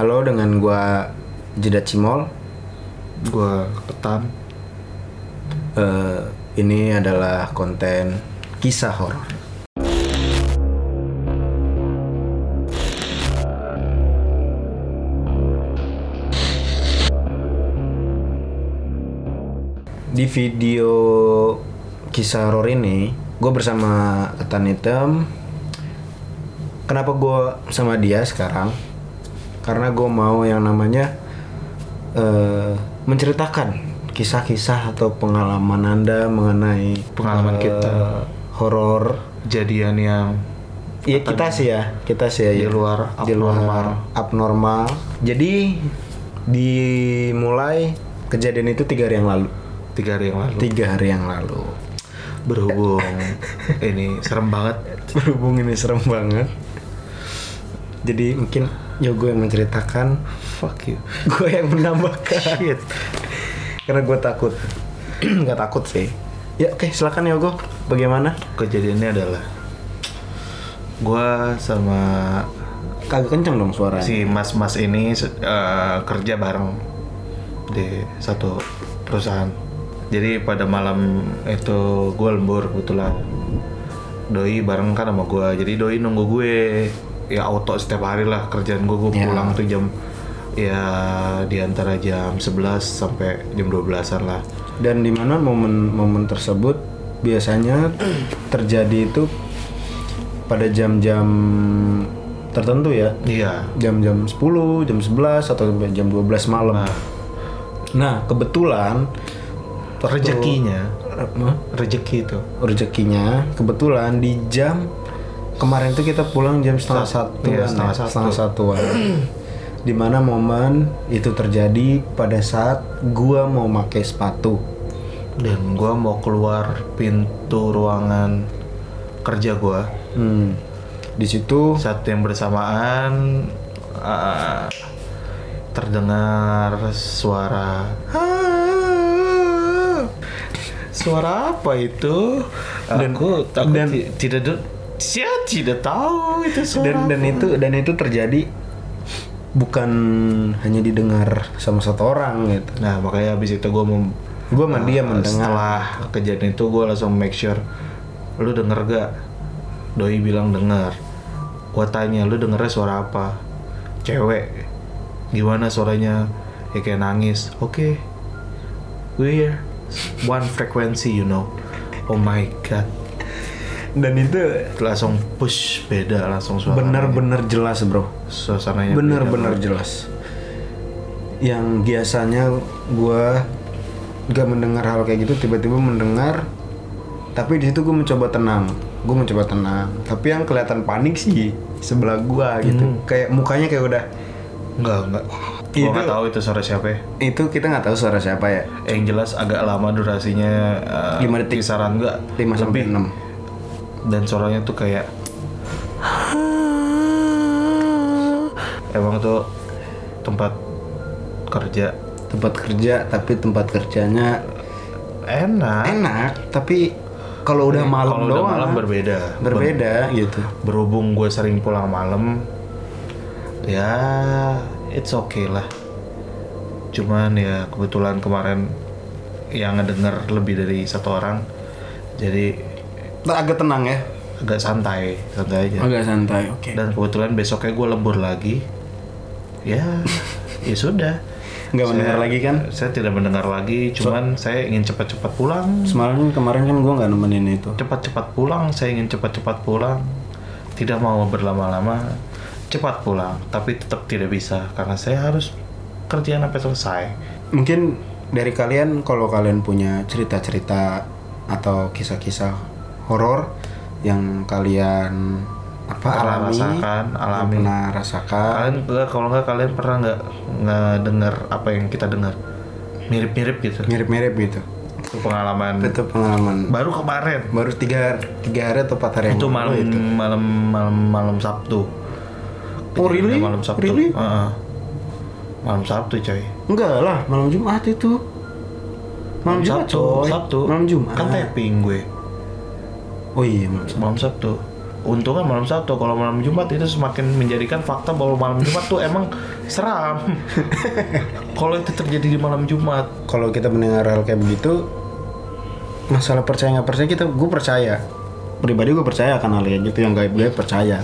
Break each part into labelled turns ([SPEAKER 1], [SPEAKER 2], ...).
[SPEAKER 1] Halo dengan gua Jeda Cimol.
[SPEAKER 2] Gua ketan.
[SPEAKER 1] Eh, ini adalah konten kisah horor. Di video kisah horor ini, gue bersama Ketan Hitam. Kenapa gue sama dia sekarang? Karena gue mau yang namanya eh, menceritakan kisah-kisah atau pengalaman anda mengenai
[SPEAKER 2] Pengalaman
[SPEAKER 1] eh,
[SPEAKER 2] kita.
[SPEAKER 1] horor.
[SPEAKER 2] Kejadian yang
[SPEAKER 1] Iya kita sih ya, kita sih ya.
[SPEAKER 2] Di
[SPEAKER 1] ya.
[SPEAKER 2] luar
[SPEAKER 1] di luar
[SPEAKER 2] abnormal.
[SPEAKER 1] abnormal. Jadi dimulai kejadian itu tiga hari yang lalu.
[SPEAKER 2] tiga hari yang lalu
[SPEAKER 1] Tiga hari yang lalu.
[SPEAKER 2] berhubung ini serem banget.
[SPEAKER 1] Berhubung ini serem banget. Jadi mungkin ya gue yang menceritakan,
[SPEAKER 2] Fuck you.
[SPEAKER 1] gue yang menambahkan.
[SPEAKER 2] Shit.
[SPEAKER 1] Karena gue takut. Gak takut sih. Ya oke silakan ya gue. Bagaimana?
[SPEAKER 2] Kejadiannya adalah gua sama
[SPEAKER 1] Kagak kenceng dong suaranya.
[SPEAKER 2] si mas-mas ini eh, kerja bareng di satu perusahaan. Jadi pada malam itu gue lembur kebetulan. Doi bareng kan sama gue. Jadi Doi nunggu gue. Ya auto setiap hari lah kerjaan gue. Gue
[SPEAKER 1] Ya.
[SPEAKER 2] pulang tuh jam ya di antara jam 11 sampai jam 12-an lah.
[SPEAKER 1] Dan di mana momen-momen tersebut biasanya terjadi itu pada jam-jam tertentu ya.
[SPEAKER 2] Iya.
[SPEAKER 1] Jam-jam 10, jam 11 atau sampai jam 12 malam.
[SPEAKER 2] Nah,
[SPEAKER 1] Nah, kebetulan
[SPEAKER 2] rezekinya, rezeki itu.
[SPEAKER 1] rezekinya kebetulan di jam kemarin tuh kita pulang jam setengah
[SPEAKER 2] Sat-
[SPEAKER 1] satu
[SPEAKER 2] iya, setengah satu.
[SPEAKER 1] setengah satuan di mana momen itu terjadi pada saat gua mau pakai sepatu
[SPEAKER 2] Dan gue mau keluar pintu ruangan kerja gue.
[SPEAKER 1] hmm. di situ
[SPEAKER 2] Saat yang bersamaan uh, terdengar suara Suara apa itu?
[SPEAKER 1] Dan-
[SPEAKER 2] aku, aku
[SPEAKER 1] dan-
[SPEAKER 2] ti- tidak saya tidak tahu itu suara.
[SPEAKER 1] dan dan itu dan itu terjadi bukan hanya didengar sama satu orang gitu
[SPEAKER 2] Nah makanya habis itu gue mau
[SPEAKER 1] gua sama dia
[SPEAKER 2] Uh,
[SPEAKER 1] mendengar
[SPEAKER 2] Setelah kejadian itu gue langsung make sure Lu denger gak? Doi bilang denger Gue tanya lu dengernya suara apa? Cewek Gimana suaranya? Ya kayak nangis Oke We're One frequency you know Oh my god
[SPEAKER 1] dan itu
[SPEAKER 2] Langsung push beda langsung suara
[SPEAKER 1] benar-benar jelas bro.
[SPEAKER 2] Suasananya banget.
[SPEAKER 1] jelas. Yang biasanya gua gak mendengar hal kayak gitu tiba-tiba mendengar tapi di situ gue mencoba tenang. Gue mencoba tenang. Tapi yang kelihatan panik sih sebelah gua gitu.
[SPEAKER 2] Hmm.
[SPEAKER 1] kayak mukanya kayak udah
[SPEAKER 2] Enggak enggak Gue
[SPEAKER 1] Itu-
[SPEAKER 2] gak tahu itu suara siapa ya.
[SPEAKER 1] Itu kita nggak tahu suara siapa ya.
[SPEAKER 2] Yang jelas agak lama durasinya uh,
[SPEAKER 1] Lima detik.
[SPEAKER 2] Kisaran enggak
[SPEAKER 1] 5 sampai 6
[SPEAKER 2] dan suaranya tuh kayak emang tuh tempat kerja.
[SPEAKER 1] Tempat kerja tapi tempat kerjanya
[SPEAKER 2] enak.
[SPEAKER 1] Enak tapi kalau udah malam
[SPEAKER 2] kalau udah malam berbeda.
[SPEAKER 1] Berbeda gitu.
[SPEAKER 2] Ber- berhubung gue sering pulang malam ya it's okay lah. Cuman ya kebetulan kemarin yang ngedenger lebih dari satu orang. Jadi
[SPEAKER 1] agak tenang ya.
[SPEAKER 2] Agak santai santai aja.
[SPEAKER 1] Agak santai oke.
[SPEAKER 2] Dan kebetulan besoknya gue lembur lagi. Ya ya sudah.
[SPEAKER 1] Nggak
[SPEAKER 2] Saya-
[SPEAKER 1] mendengar lagi kan?
[SPEAKER 2] saya tidak mendengar lagi cuman saya ingin cepat-cepat pulang.
[SPEAKER 1] Semalam kemarin kan gue nggak nemenin itu.
[SPEAKER 2] cepat-cepat pulang saya ingin cepat-cepat pulang. Tidak mau berlama-lama cepat pulang. Tapi tetap tidak bisa karena saya harus kerjaan sampai selesai.
[SPEAKER 1] Mungkin dari kalian kalau kalian punya cerita-cerita atau kisah-kisah horor yang kalian apa
[SPEAKER 2] Pernah
[SPEAKER 1] alami,
[SPEAKER 2] rasakan,
[SPEAKER 1] yang
[SPEAKER 2] alami.
[SPEAKER 1] pernah rasakan.
[SPEAKER 2] kalian enggak kalau nggak kalian pernah nggak nggak dengar apa yang kita dengar mirip-mirip gitu
[SPEAKER 1] Mirip-mirip gitu.
[SPEAKER 2] itu pengalaman
[SPEAKER 1] Itu pengalaman
[SPEAKER 2] baru kemarin
[SPEAKER 1] baru tiga tiga hari atau empat hari
[SPEAKER 2] itu malam
[SPEAKER 1] itu.
[SPEAKER 2] malam malam malam Sabtu
[SPEAKER 1] Oh, really?
[SPEAKER 2] Malam Sabtu
[SPEAKER 1] Really?
[SPEAKER 2] Heeh. malam Sabtu coy
[SPEAKER 1] Enggak lah, malam Jumat itu. Malam, Jumat
[SPEAKER 2] Sabtu
[SPEAKER 1] coy.
[SPEAKER 2] Sabtu
[SPEAKER 1] Malam Jumat.
[SPEAKER 2] kan tapping gue
[SPEAKER 1] Oh iya malam Sabtu.
[SPEAKER 2] untungnya malam Sabtu. Kalau malam Jumat itu semakin menjadikan fakta bahwa malam Jumat tuh emang seram. Kalau itu terjadi di malam Jumat.
[SPEAKER 1] Kalau kita mendengar hal kayak begitu masalah percaya nggak percaya kita gue percaya. Pribadi gue percaya akan hal kayak gitu. Yang gaib gaib percaya.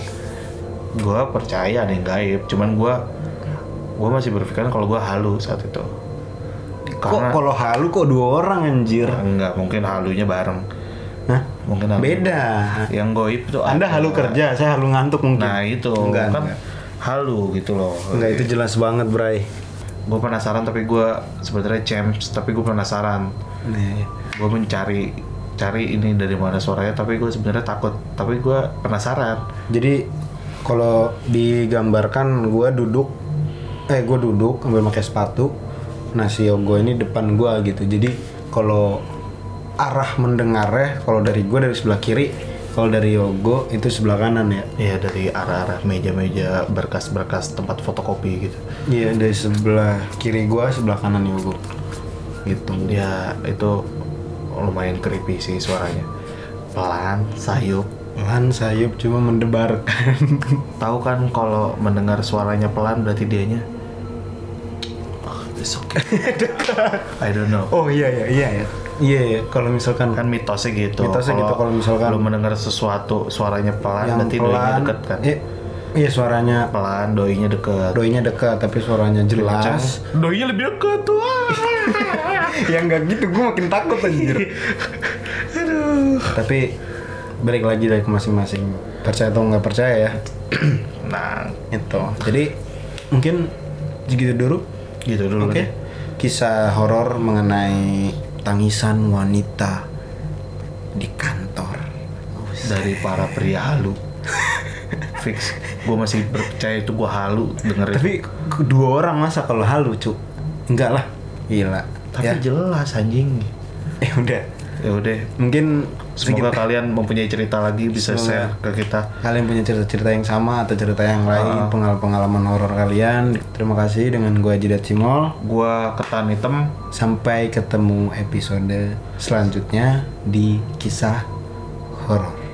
[SPEAKER 2] Gue percaya ada yang gaib. Cuman gue gue masih berpikiran kalau gue halu saat itu.
[SPEAKER 1] Kok kalau halu kok dua orang anjir?
[SPEAKER 2] Enggak mungkin halunya bareng
[SPEAKER 1] Hah?
[SPEAKER 2] mungkin
[SPEAKER 1] beda.
[SPEAKER 2] Yang goib itu
[SPEAKER 1] anda halu kerja saya halu ngantuk mungkin.
[SPEAKER 2] Nah itu.
[SPEAKER 1] Enggak,
[SPEAKER 2] kan
[SPEAKER 1] enggak.
[SPEAKER 2] halu gitu loh.
[SPEAKER 1] Enggak itu jelas banget Bray.
[SPEAKER 2] Gue penasaran tapi gue sebenarnya champs tapi gue penasaran.
[SPEAKER 1] Nih,
[SPEAKER 2] gue mencari cari ini dari mana suaranya tapi gue sebenarnya takut. Tapi gue penasaran.
[SPEAKER 1] Jadi kalau digambarkan gue duduk eh gue duduk sambil pakai sepatu nah si Yogo ini depan gue gitu. Jadi kalau arah mendengarnya kalau dari gue dari sebelah kiri kalau dari Yogo itu sebelah kanan ya.
[SPEAKER 2] Ya dari arah-arah meja-meja berkas-berkas tempat fotokopi gitu.
[SPEAKER 1] Iya dari sebelah kiri gue sebelah kanan Yogo. Gitu.
[SPEAKER 2] Ya itu lumayan creepy sih suaranya. Pelan sayup.
[SPEAKER 1] Pelan sayup cuma mendebarkan
[SPEAKER 2] tahu kan kalau mendengar suaranya pelan berarti dianya? Oh, it's okay I don't know.
[SPEAKER 1] Oh iya iya iya iya iya iya. kalau misalkan
[SPEAKER 2] kan mitosnya gitu.
[SPEAKER 1] Mitosnya gitu, kalau misalkan-
[SPEAKER 2] lu mendengar sesuatu suaranya pelan
[SPEAKER 1] yang
[SPEAKER 2] berarti doinya
[SPEAKER 1] pelan
[SPEAKER 2] deket kan?
[SPEAKER 1] iya, iya suaranya
[SPEAKER 2] pelan doinya deket.
[SPEAKER 1] Doinya dekat tapi suaranya jelas.
[SPEAKER 2] doinya lebih deket tuh.
[SPEAKER 1] Ya nggak gitu. Gue makin takut anjir. Tapi balik lagi dari ke masing-masing. Percaya atau nggak percaya ya?
[SPEAKER 2] Nah.
[SPEAKER 1] Itu jadi mungkin segitu dulu.
[SPEAKER 2] Gitu dulu
[SPEAKER 1] oke.
[SPEAKER 2] deh.
[SPEAKER 1] kisah horor mengenai tangisan wanita di kantor.
[SPEAKER 2] Dari para pria halu. Fix. Gue masih percaya itu gue halu dengerin.
[SPEAKER 1] Tapi dua orang masa kalau halu cu enggak lah. Gila.
[SPEAKER 2] Tapi
[SPEAKER 1] ya.
[SPEAKER 2] jelas anjing.
[SPEAKER 1] Eh udah
[SPEAKER 2] ya udah
[SPEAKER 1] mungkin
[SPEAKER 2] semoga
[SPEAKER 1] segitu-
[SPEAKER 2] kalian mempunyai cerita lagi bisa
[SPEAKER 1] Semoga.
[SPEAKER 2] share ke kita.
[SPEAKER 1] kalian punya cerita-cerita yang sama atau cerita yang lain pengalaman-pengalaman horor kalian. Terima kasih dengan gue Jidat Cimol
[SPEAKER 2] gue ketan hitam.
[SPEAKER 1] Sampai ketemu episode selanjutnya di kisah horor